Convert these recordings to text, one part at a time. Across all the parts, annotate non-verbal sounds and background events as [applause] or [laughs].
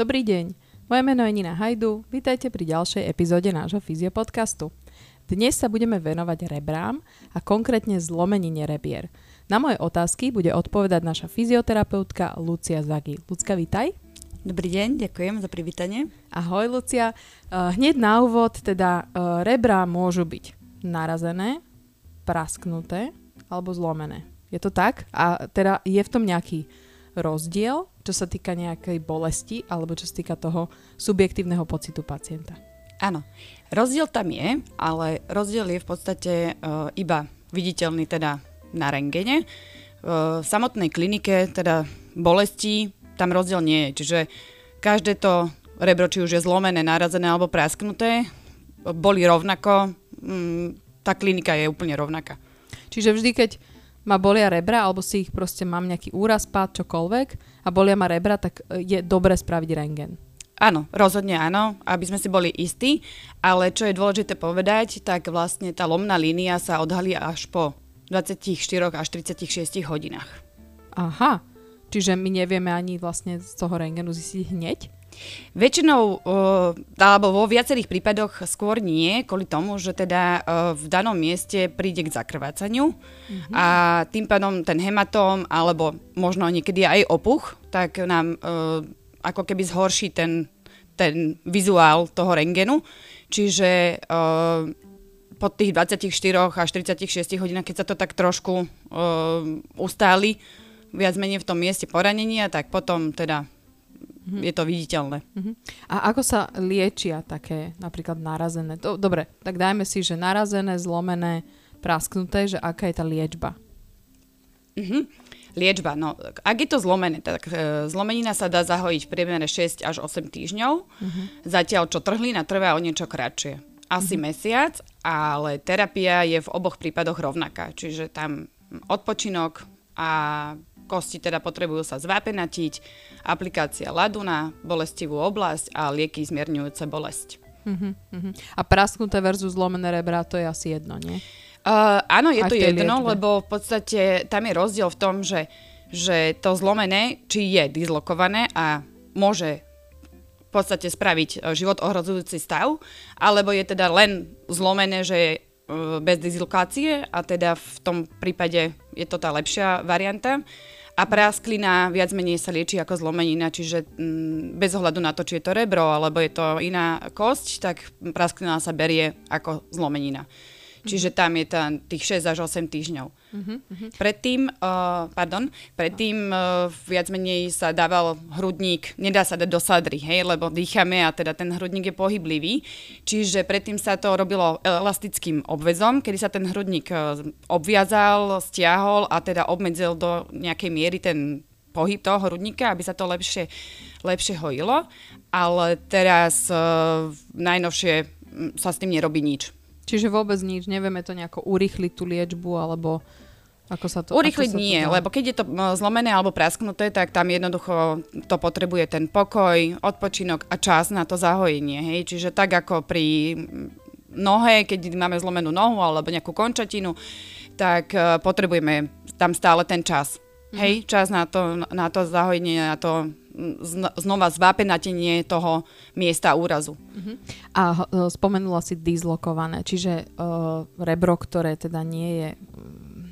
Dobrý deň, moje meno je Nina Hajdu, vítajte pri ďalšej epizóde nášho fyziopodcastu. Dnes sa budeme venovať rebrám a konkrétne zlomenine rebier. Na moje otázky bude odpovedať naša fyzioterapeutka Lucia Zagi. Lucka, vítaj. Dobrý deň, ďakujem za privítanie. Ahoj, Lucia. Uh, hneď na úvod, teda uh, rebrá môžu byť narazené, prasknuté alebo zlomené. Je to tak? A teda je v tom nejaký rozdiel, čo sa týka nejakej bolesti alebo čo sa týka toho subjektívneho pocitu pacienta. Áno, rozdiel tam je, ale rozdiel je v podstate uh, iba viditeľný teda na rengene. Uh, v samotnej klinike teda bolesti tam rozdiel nie je, čiže každé to rebro, či už je zlomené, narazené alebo prasknuté, boli rovnako, um, tá klinika je úplne rovnaká. Čiže vždy, keď ma bolia rebra, alebo si ich proste mám nejaký úraz, pád, čokoľvek a bolia ma rebra, tak e, je dobre spraviť rengen. Áno, rozhodne áno, aby sme si boli istí, ale čo je dôležité povedať, tak vlastne tá lomná línia sa odhalí až po 24 až 36 hodinách. Aha, čiže my nevieme ani vlastne z toho rengenu zistiť hneď? Väčšinou, alebo vo viacerých prípadoch skôr nie, kvôli tomu, že teda v danom mieste príde k zakrvácaniu mm-hmm. a tým pádom ten hematóm, alebo možno niekedy aj opuch, tak nám ako keby zhorší ten, ten vizuál toho rengenu. Čiže po tých 24 až 36 hodinách, keď sa to tak trošku ustáli, viac menej v tom mieste poranenia, tak potom teda Mm-hmm. Je to viditeľné. Mm-hmm. A ako sa liečia také napríklad narazené? Do, dobre, tak dajme si, že narazené, zlomené, prasknuté, že aká je tá liečba? Mm-hmm. Liečba, no ak je to zlomené, tak e, zlomenina sa dá zahojiť v priemere 6 až 8 týždňov, mm-hmm. zatiaľ čo trhlina trvá o niečo kratšie. Asi mm-hmm. mesiac, ale terapia je v oboch prípadoch rovnaká, čiže tam odpočinok a kosti teda potrebujú sa zvápenatiť, aplikácia ľadu na bolestivú oblasť a lieky zmierňujúce bolesť. Uh-huh, A prasknuté versus zlomené rebra, to je asi jedno, nie? Uh, áno, je Aj to jedno, liečbe. lebo v podstate tam je rozdiel v tom, že, že to zlomené, či je dislokované a môže v podstate spraviť e, život ohrozujúci stav, alebo je teda len zlomené, že je bez dislokácie a teda v tom prípade je to tá lepšia varianta. A prasklina viac menej sa lieči ako zlomenina, čiže mm, bez ohľadu na to, či je to rebro alebo je to iná kosť, tak prasklina sa berie ako zlomenina. Čiže tam je tam tých 6 až 8 týždňov. Uh-huh, Predtým, uh, pardon, predtým uh, viac menej sa dával hrudník, nedá sa dať do sadry, hej, lebo dýchame a teda ten hrudník je pohyblivý. Čiže predtým sa to robilo elastickým obvezom, kedy sa ten hrudník uh, obviazal, stiahol a teda obmedzil do nejakej miery ten pohyb toho hrudníka, aby sa to lepšie, lepšie hojilo. Ale teraz uh, najnovšie sa s tým nerobí nič Čiže vôbec nič, nevieme to nejako urýchliť tú liečbu, alebo ako sa to... Urýchliť nie, to lebo keď je to zlomené alebo prasknuté, tak tam jednoducho to potrebuje ten pokoj, odpočinok a čas na to zahojenie. Hej? Čiže tak ako pri nohe, keď máme zlomenú nohu alebo nejakú končatinu, tak uh, potrebujeme tam stále ten čas. Mm-hmm. Hej, čas na to, na to zahojenie, na to znova zvápenatenie toho miesta úrazu. Uh-huh. A uh, spomenula si dislokované, čiže uh, rebro, ktoré teda nie je um,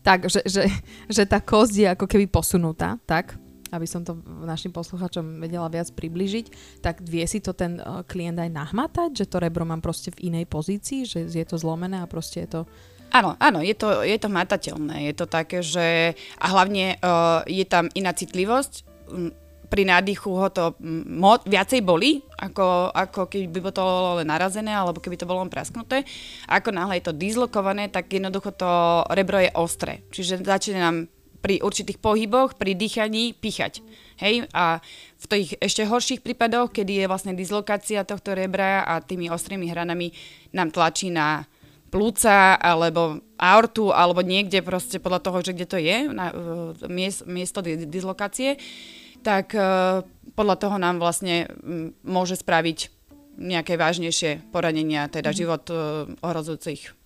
tak, že, že, že tá kosť je ako keby posunutá, tak? aby som to našim posluchačom vedela viac približiť, tak vie si to ten uh, klient aj nahmatať, že to rebro mám proste v inej pozícii, že je to zlomené a proste je to Áno, áno, je to, je to matateľné. Je to také, že... A hlavne uh, je tam iná citlivosť pri nádychu ho to mo- viacej boli, ako, ako keby by to bolo len narazené, alebo keby to bolo len prasknuté. Ako náhle je to dislokované, tak jednoducho to rebro je ostré. Čiže začne nám pri určitých pohyboch, pri dýchaní píchať. Hej? A v tých ešte horších prípadoch, kedy je vlastne dislokácia tohto rebra a tými ostrými hranami nám tlačí na plúca alebo aortu alebo niekde proste podľa toho, že kde to je, na, miest, miesto dislokácie, tak uh, podľa toho nám vlastne môže spraviť nejaké vážnejšie poranenia, teda mm. život uh, ohrozujúcich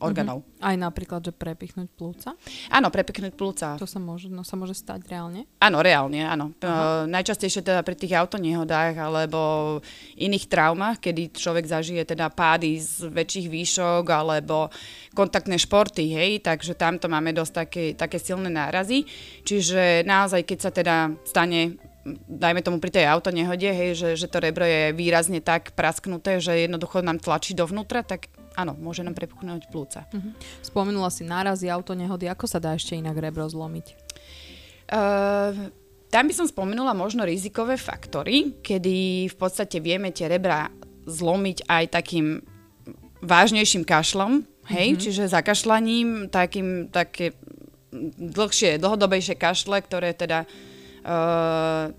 orgánov. Mm-hmm. Aj napríklad, že prepichnúť plúca? Áno, prepichnúť plúca. To sa môže, no, sa môže stať reálne? Áno, reálne, áno. Uh, najčastejšie teda pri tých autonehodách alebo iných traumách, kedy človek zažije teda pády z väčších výšok alebo kontaktné športy, hej, takže tamto máme dosť také, také silné nárazy. Čiže naozaj, keď sa teda stane dajme tomu pri tej autonehode, hej, že, že to rebro je výrazne tak prasknuté, že jednoducho nám tlačí dovnútra, tak áno, môže nám prepuchnúť plúca. Uh-huh. Spomenula si nárazy, autonehody, ako sa dá ešte inak rebro zlomiť? Uh, tam by som spomenula možno rizikové faktory, kedy v podstate vieme tie rebra zlomiť aj takým vážnejším kašlom, hej, mm-hmm. čiže zakašľaním, takým, také dlhšie, dlhodobejšie kašle, ktoré teda uh,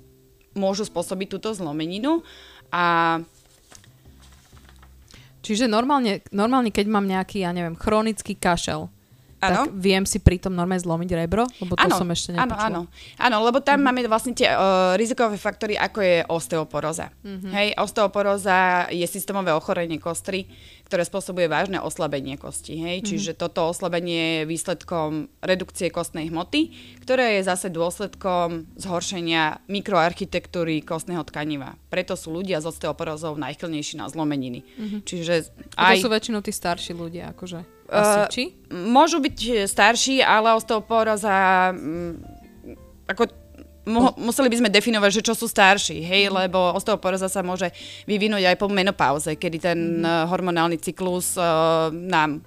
môžu spôsobiť túto zlomeninu. A Čiže normálne, normálne, keď mám nejaký, ja neviem, chronický kašel, Ano? tak viem si pritom normálne zlomiť rebro? Lebo to ano, som ešte nepočula. Áno, áno. Áno, lebo tam mm-hmm. máme vlastne tie uh, rizikové faktory, ako je osteoporóza. Mm-hmm. Hej, osteoporóza je systémové ochorenie kostry, ktoré spôsobuje vážne oslabenie kosti. Hej? Mm-hmm. Čiže toto oslabenie je výsledkom redukcie kostnej hmoty, ktoré je zase dôsledkom zhoršenia mikroarchitektúry kostného tkaniva. Preto sú ľudia s osteoporózou najchylnejší na zlomeniny. Mm-hmm. Čiže aj... to sú väčšinou tí starší ľudia, akože. Asi, uh, môžu byť e, starší, ale osteoporóza um, ako Mo- museli by sme definovať, že čo sú starší, hej, mm. lebo osteoporóza sa môže vyvinúť aj po menopauze, kedy ten mm. hormonálny cyklus uh, nám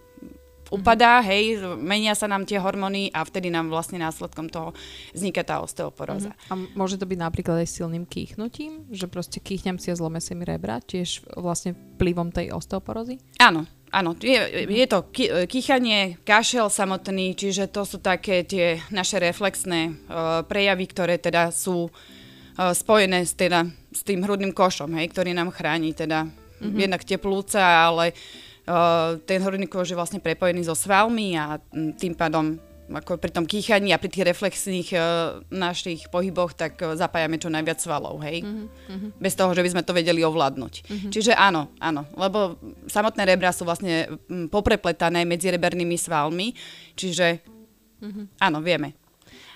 upadá, mm. hej, menia sa nám tie hormóny a vtedy nám vlastne následkom toho vzniká tá osteoporóza. Mm. A môže to byť napríklad aj silným kýchnutím, že proste kýchňam si a zlome si mi rebra, tiež vlastne vplyvom tej osteoporózy? Áno, Áno, je, je to kýchanie, kašel samotný, čiže to sú také tie naše reflexné uh, prejavy, ktoré teda sú uh, spojené s, teda, s tým hrudným košom, hej, ktorý nám chráni teda mm-hmm. jednak tie plúca, ale uh, ten hrudný koš je vlastne prepojený so svalmi a tým pádom ako pri tom kýchaní a pri tých reflexných uh, našich pohyboch, tak uh, zapájame čo najviac svalov, hej? Uh-huh. Bez toho, že by sme to vedeli ovládnuť. Uh-huh. Čiže áno, áno, lebo samotné rebra sú vlastne poprepletané medzi rebernými svalmi, čiže uh-huh. áno, vieme.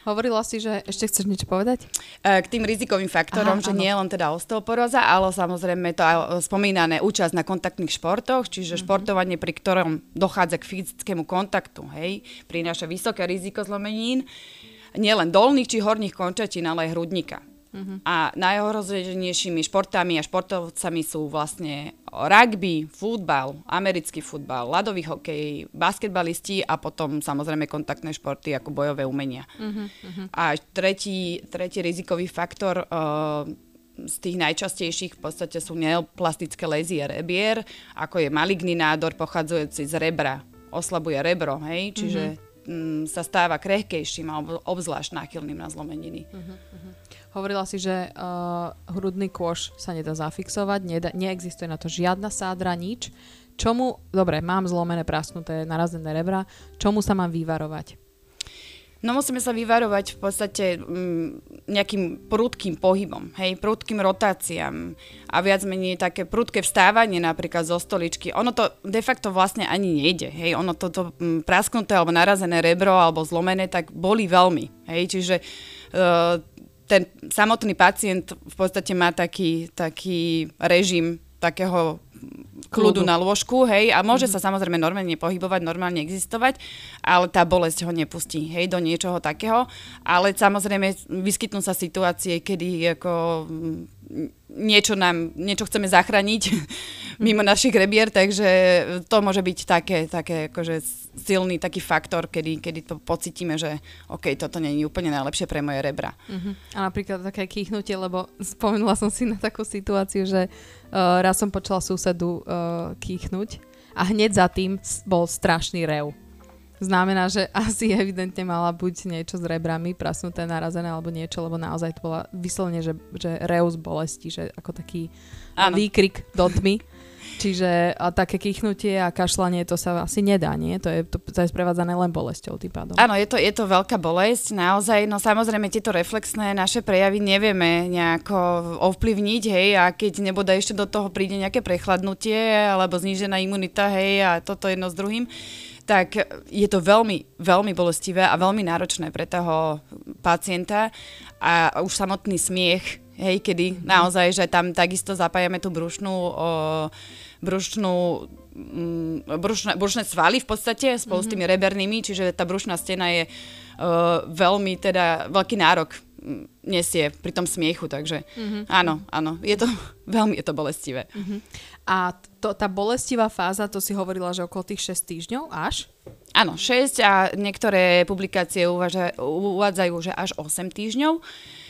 Hovorila si, že ešte chceš niečo povedať? E, k tým rizikovým faktorom, Aha, že áno. nie len teda osteoporóza, ale samozrejme to aj spomínané účasť na kontaktných športoch, čiže mm-hmm. športovanie, pri ktorom dochádza k fyzickému kontaktu, hej, prináša vysoké riziko zlomenín, nielen dolných či horných končatín, ale aj hrudníka. Uh-huh. A najhorozenejšími športami a športovcami sú vlastne rugby, futbal, americký futbal, ľadový hokej, basketbalisti a potom samozrejme kontaktné športy ako bojové umenia. Uh-huh. A tretí, tretí rizikový faktor uh, z tých najčastejších v podstate sú neoplastické lézie rebier, ako je maligný nádor pochádzajúci z rebra. Oslabuje rebro, hej, čiže uh-huh. m, sa stáva krehkejším alebo obzvlášť náchylným na zlomeniny. Uh-huh. Hovorila si, že uh, hrudný kôš sa nedá zafixovať, nedá, neexistuje na to žiadna sádra, nič. Čomu, dobre, mám zlomené, prasknuté, narazené rebra, čomu sa mám vyvarovať? No musíme sa vyvarovať v podstate mm, nejakým prudkým pohybom, hej, prudkým rotáciám a viac menej také prudké vstávanie napríklad zo stoličky. Ono to de facto vlastne ani nejde, hej, ono toto mm, prasknuté alebo narazené rebro alebo zlomené tak boli veľmi, hej, čiže uh, ten samotný pacient v podstate má taký, taký režim takého kľudu na lôžku, hej, a môže mm-hmm. sa samozrejme normálne pohybovať, normálne existovať, ale tá bolesť ho nepustí, hej, do niečoho takého, ale samozrejme vyskytnú sa situácie, kedy ako niečo nám, niečo chceme zachrániť [laughs] mimo našich rebier, takže to môže byť také, také akože silný taký faktor, kedy, kedy to pocítime, že OK, toto nie je úplne najlepšie pre moje rebra. Uh-huh. A napríklad také kýchnutie, lebo spomenula som si na takú situáciu, že uh, raz som počula susedu uh, kýchnuť a hneď za tým bol strašný rev znamená, že asi evidentne mala buď niečo s rebrami prasnuté, narazené alebo niečo, lebo naozaj to bola vyslovene, že, že reus bolesti, že ako taký ano. výkrik do tmy. Čiže a také kýchnutie a kašlanie to sa asi nedá, nie? To je, to, to je sprevádzané len bolesťou tým pádom. Áno, je to, je to veľká bolesť, naozaj. No samozrejme tieto reflexné naše prejavy nevieme nejako ovplyvniť, hej, a keď nebude ešte do toho príde nejaké prechladnutie alebo znížená imunita, hej, a toto jedno s druhým, tak je to veľmi, veľmi bolestivé a veľmi náročné pre toho pacienta a už samotný smiech, hej, kedy mm-hmm. naozaj, že tam takisto zapájame tú brušnú o, brušnú mm, brušné, brušné svaly v podstate spolu mm-hmm. s mhm. tými rebernými, čiže tá brušná stena je uh, veľmi teda veľký nárok nesie pri tom smiechu, takže mm-hmm. áno, áno, je to [laughs] veľmi je to bolestivé. Mm-hmm. A to, tá bolestivá fáza, to si hovorila, že okolo tých 6 týždňov až? Áno, 6 a niektoré publikácie uvaža, uvádzajú, že až 8 týždňov.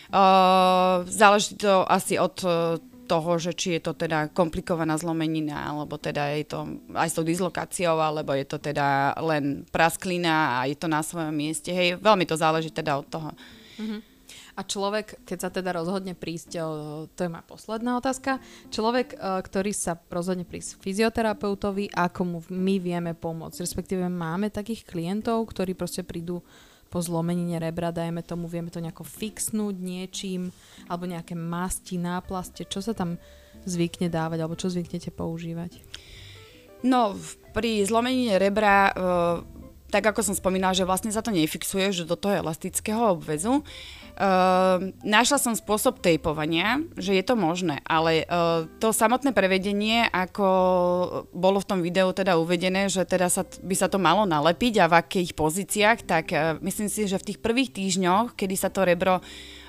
Uh, záleží to asi od toho, že či je to teda komplikovaná zlomenina, alebo teda je to aj s tou dislokáciou, alebo je to teda len prasklina a je to na svojom mieste. Hej, veľmi to záleží teda od toho. Uh-huh. A človek, keď sa teda rozhodne prísť, to je moja posledná otázka, človek, ktorý sa rozhodne prísť fyzioterapeutovi, ako mu my vieme pomôcť? Respektíve máme takých klientov, ktorí proste prídu po zlomenine rebra, dajme tomu, vieme to nejako fixnúť niečím, alebo nejaké masti, náplaste, čo sa tam zvykne dávať, alebo čo zvyknete používať? No, pri zlomenine rebra, tak ako som spomínala, že vlastne sa to nefixuje, že do toho elastického obvezu, Uh, našla som spôsob tejpovania, že je to možné, ale uh, to samotné prevedenie, ako bolo v tom videu teda uvedené, že teda sa, by sa to malo nalepiť a v akých pozíciách, tak uh, myslím si, že v tých prvých týždňoch, kedy sa to rebro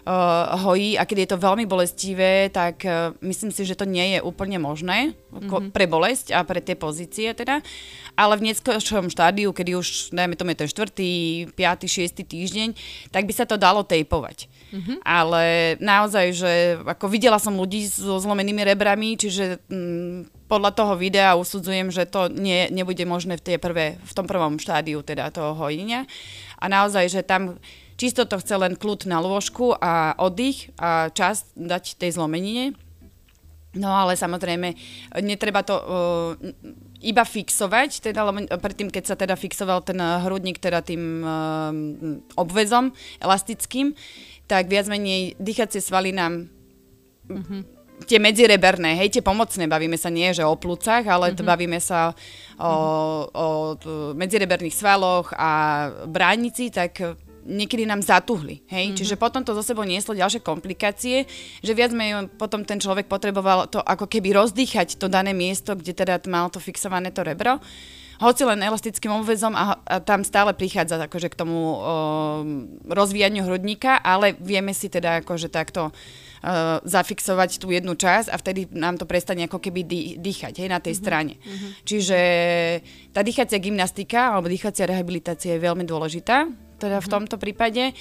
uh, hojí a keď je to veľmi bolestivé, tak uh, myslím si, že to nie je úplne možné mm-hmm. pre bolesť a pre tie pozície teda. Ale v neskôršom štádiu, kedy už, dajme tomu, je ten 4., 5., 6. týždeň, tak by sa to dalo tejpovať. Mm-hmm. Ale naozaj, že ako videla som ľudí so zlomenými rebrami, čiže mm, podľa toho videa usudzujem, že to nie, nebude možné v, tie prvé, v tom prvom štádiu teda toho hojenia. A naozaj, že tam Čisto to chce len kľud na lôžku a oddych a čas dať tej zlomenine. No ale samozrejme, netreba to uh, iba fixovať, teda predtým, keď sa teda fixoval ten hrudník teda tým uh, obvezom elastickým, tak viac menej dýchacie svaly nám uh-huh. tie medzireberné, hej, tie pomocné, bavíme sa nie, že o plúcach, ale uh-huh. bavíme sa o, o, o medzireberných svaloch a bránici, tak niekedy nám zatuhli. Hej? Mm-hmm. Čiže potom to zo sebou nieslo ďalšie komplikácie, že viac menej potom ten človek potreboval to ako keby rozdýchať to dané miesto, kde teda mal to fixované to rebro hoci len elastickým obvezom a, a tam stále prichádza akože k tomu o, rozvíjaniu hrudníka, ale vieme si teda akože takto uh, zafixovať tú jednu časť a vtedy nám to prestane ako keby dý, dýchať hej, na tej mm-hmm. strane. Mm-hmm. Čiže tá dýchacia gymnastika alebo dýchacia rehabilitácia je veľmi dôležitá teda v tomto prípade.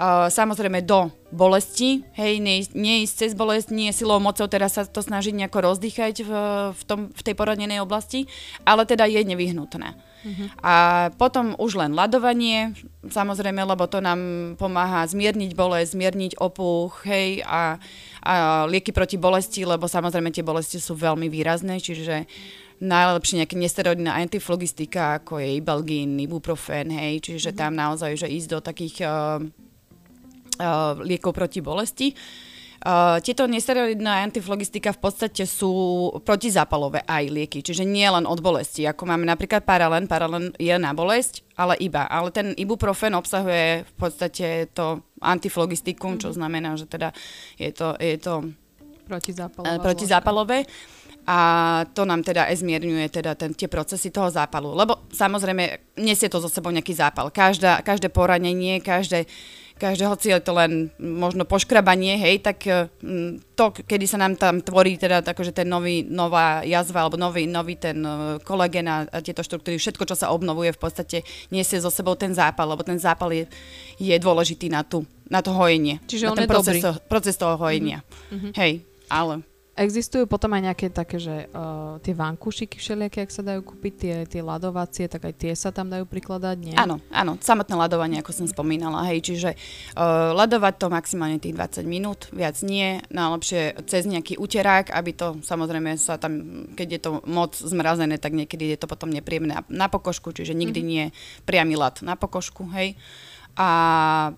Uh, samozrejme do bolesti, hej, nie, nie ísť cez bolesť, nie silou mocou teraz sa to snažiť nejako rozdýchať v, v, tom, v tej poranenej oblasti, ale teda je nevyhnutné. Uh-huh. A potom už len ľadovanie, samozrejme, lebo to nám pomáha zmierniť bolesť, zmierniť opuch, hej, a, a lieky proti bolesti, lebo samozrejme tie bolesti sú veľmi výrazné, čiže najlepšie nejaké nesteroidná antiflogistika, ako je Ibalgin, Ibuprofen, hej, čiže mm-hmm. tam naozaj, že ísť do takých uh, uh, liekov proti bolesti. Uh, tieto nesteroidná antiflogistika v podstate sú protizápalové aj lieky, čiže nie len od bolesti, ako máme napríklad paralen, paralen je na bolesť, ale iba. Ale ten ibuprofen obsahuje v podstate to antiflogistikum, mm-hmm. čo mhm. znamená, že teda je to, je to protizápalové. Protizápalové a to nám teda aj zmierňuje teda ten, tie procesy toho zápalu. Lebo samozrejme nesie to zo sebou nejaký zápal. Každá, každé poranenie, každé, každé, hoci je to len možno poškrabanie, hej, tak mm, to, kedy sa nám tam tvorí teda že ten nový, nová jazva alebo nový, nový ten e, kolegen a, a tieto štruktúry, všetko, čo sa obnovuje v podstate nesie zo sebou ten zápal, lebo ten zápal je, je dôležitý na, tú, na to hojenie. Čiže na ten proces, proces toho hojenia. Mm-hmm. Hej, ale Existujú potom aj nejaké také, že uh, tie vankušiky všelijaké, ak sa dajú kúpiť, tie, tie ladovacie, tak aj tie sa tam dajú prikladať, nie? Áno, áno, samotné ladovanie, ako som spomínala, hej, čiže uh, ladovať to maximálne tých 20 minút, viac nie, najlepšie cez nejaký uterák, aby to samozrejme sa tam, keď je to moc zmrazené, tak niekedy je to potom nepríjemné na pokožku, čiže nikdy mm-hmm. nie priamy lad na pokožku, hej. A,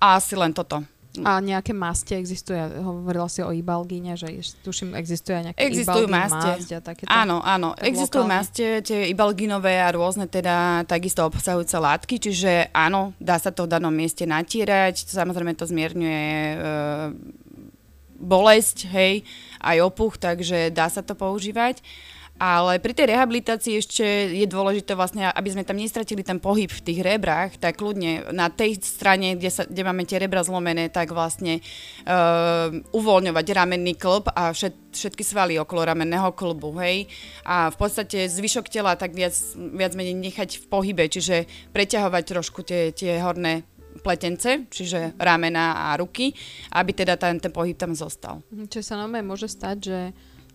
a asi len toto a nejaké maste existuje? Hovorila si o ibalgíne, že tuším, existuje nejaké Existujú maste. a takéto. Áno, áno. Existujú lokálne. maste, tie ibalginové a rôzne teda takisto obsahujúce látky, čiže áno, dá sa to v danom mieste natírať. Samozrejme to zmierňuje e, bolesť, hej, aj opuch, takže dá sa to používať. Ale pri tej rehabilitácii ešte je dôležité vlastne, aby sme tam nestratili ten pohyb v tých rebrách, tak kľudne na tej strane, kde, sa, kde máme tie rebra zlomené, tak vlastne uh, uvoľňovať ramenný klb a všet, všetky svaly okolo ramenného klbu, hej. A v podstate zvyšok tela tak viac, viac menej nechať v pohybe, čiže preťahovať trošku tie, tie horné pletence, čiže ramena a ruky, aby teda ten, ten pohyb tam zostal. Čiže sa nám môže stať, že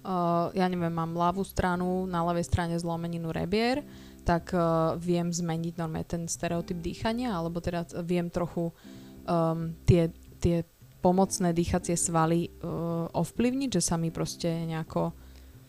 uh, ja neviem, mám ľavú stranu, na ľavej strane zlomeninu rebier, tak uh, viem zmeniť normálne ten stereotyp dýchania, alebo teda viem trochu um, tie, tie pomocné dýchacie svaly uh, ovplyvniť, že sa mi proste nejako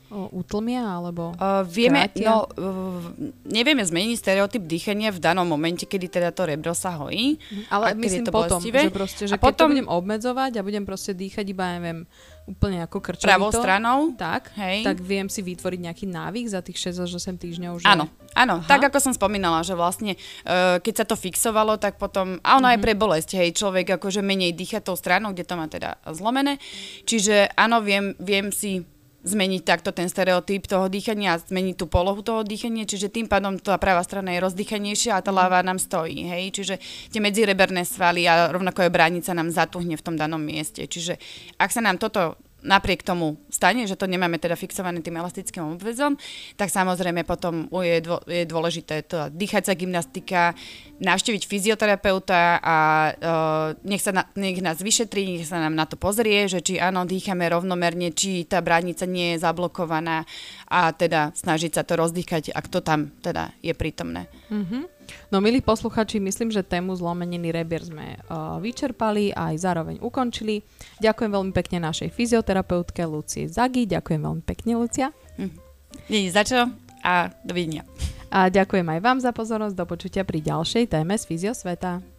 utlmia alebo uh, vieme, no, uh, nevieme zmeniť stereotyp dýchania v danom momente, kedy teda to rebro sa hojí. Mhm. Ale myslím to potom, bolestivé. že proste, že a keď potom, to budem obmedzovať a budem proste dýchať iba, neviem, úplne ako krčovito. Pravou stranou. Tak, Hej. tak viem si vytvoriť nejaký návyk za tých 6 až 8 týždňov. Že... Áno, áno. Aha. tak ako som spomínala, že vlastne uh, keď sa to fixovalo, tak potom, a ono mm-hmm. aj pre bolesť, hej, človek akože menej dýcha tou stranou, kde to má teda zlomené. Čiže áno, viem, viem si zmeniť takto ten stereotyp toho dýchania a zmeniť tú polohu toho dýchania, čiže tým pádom tá pravá strana je rozdýchanejšia a tá ľavá nám stojí, hej, čiže tie medzireberné svaly a rovnako je bránica nám zatuhne v tom danom mieste, čiže ak sa nám toto napriek tomu stane, že to nemáme teda fixované tým elastickým obvezom, tak samozrejme potom je, dô, je dôležité to dýchacia gymnastika, navštíviť fyzioterapeuta a uh, nech, sa na, nech nás vyšetrí, nech sa nám na to pozrie, že či áno, dýchame rovnomerne, či tá bránica nie je zablokovaná a teda snažiť sa to rozdýchať, ak to tam teda je prítomné. Mm-hmm. No milí posluchači, myslím, že tému zlomeniny rebier sme uh, vyčerpali a aj zároveň ukončili. Ďakujem veľmi pekne našej fyzioterapeutke Lucii Zagi. Ďakujem veľmi pekne, Lucia. Hm. Nie za čo a dovidenia. A ďakujem aj vám za pozornosť. Do počutia pri ďalšej téme z Fyziosveta.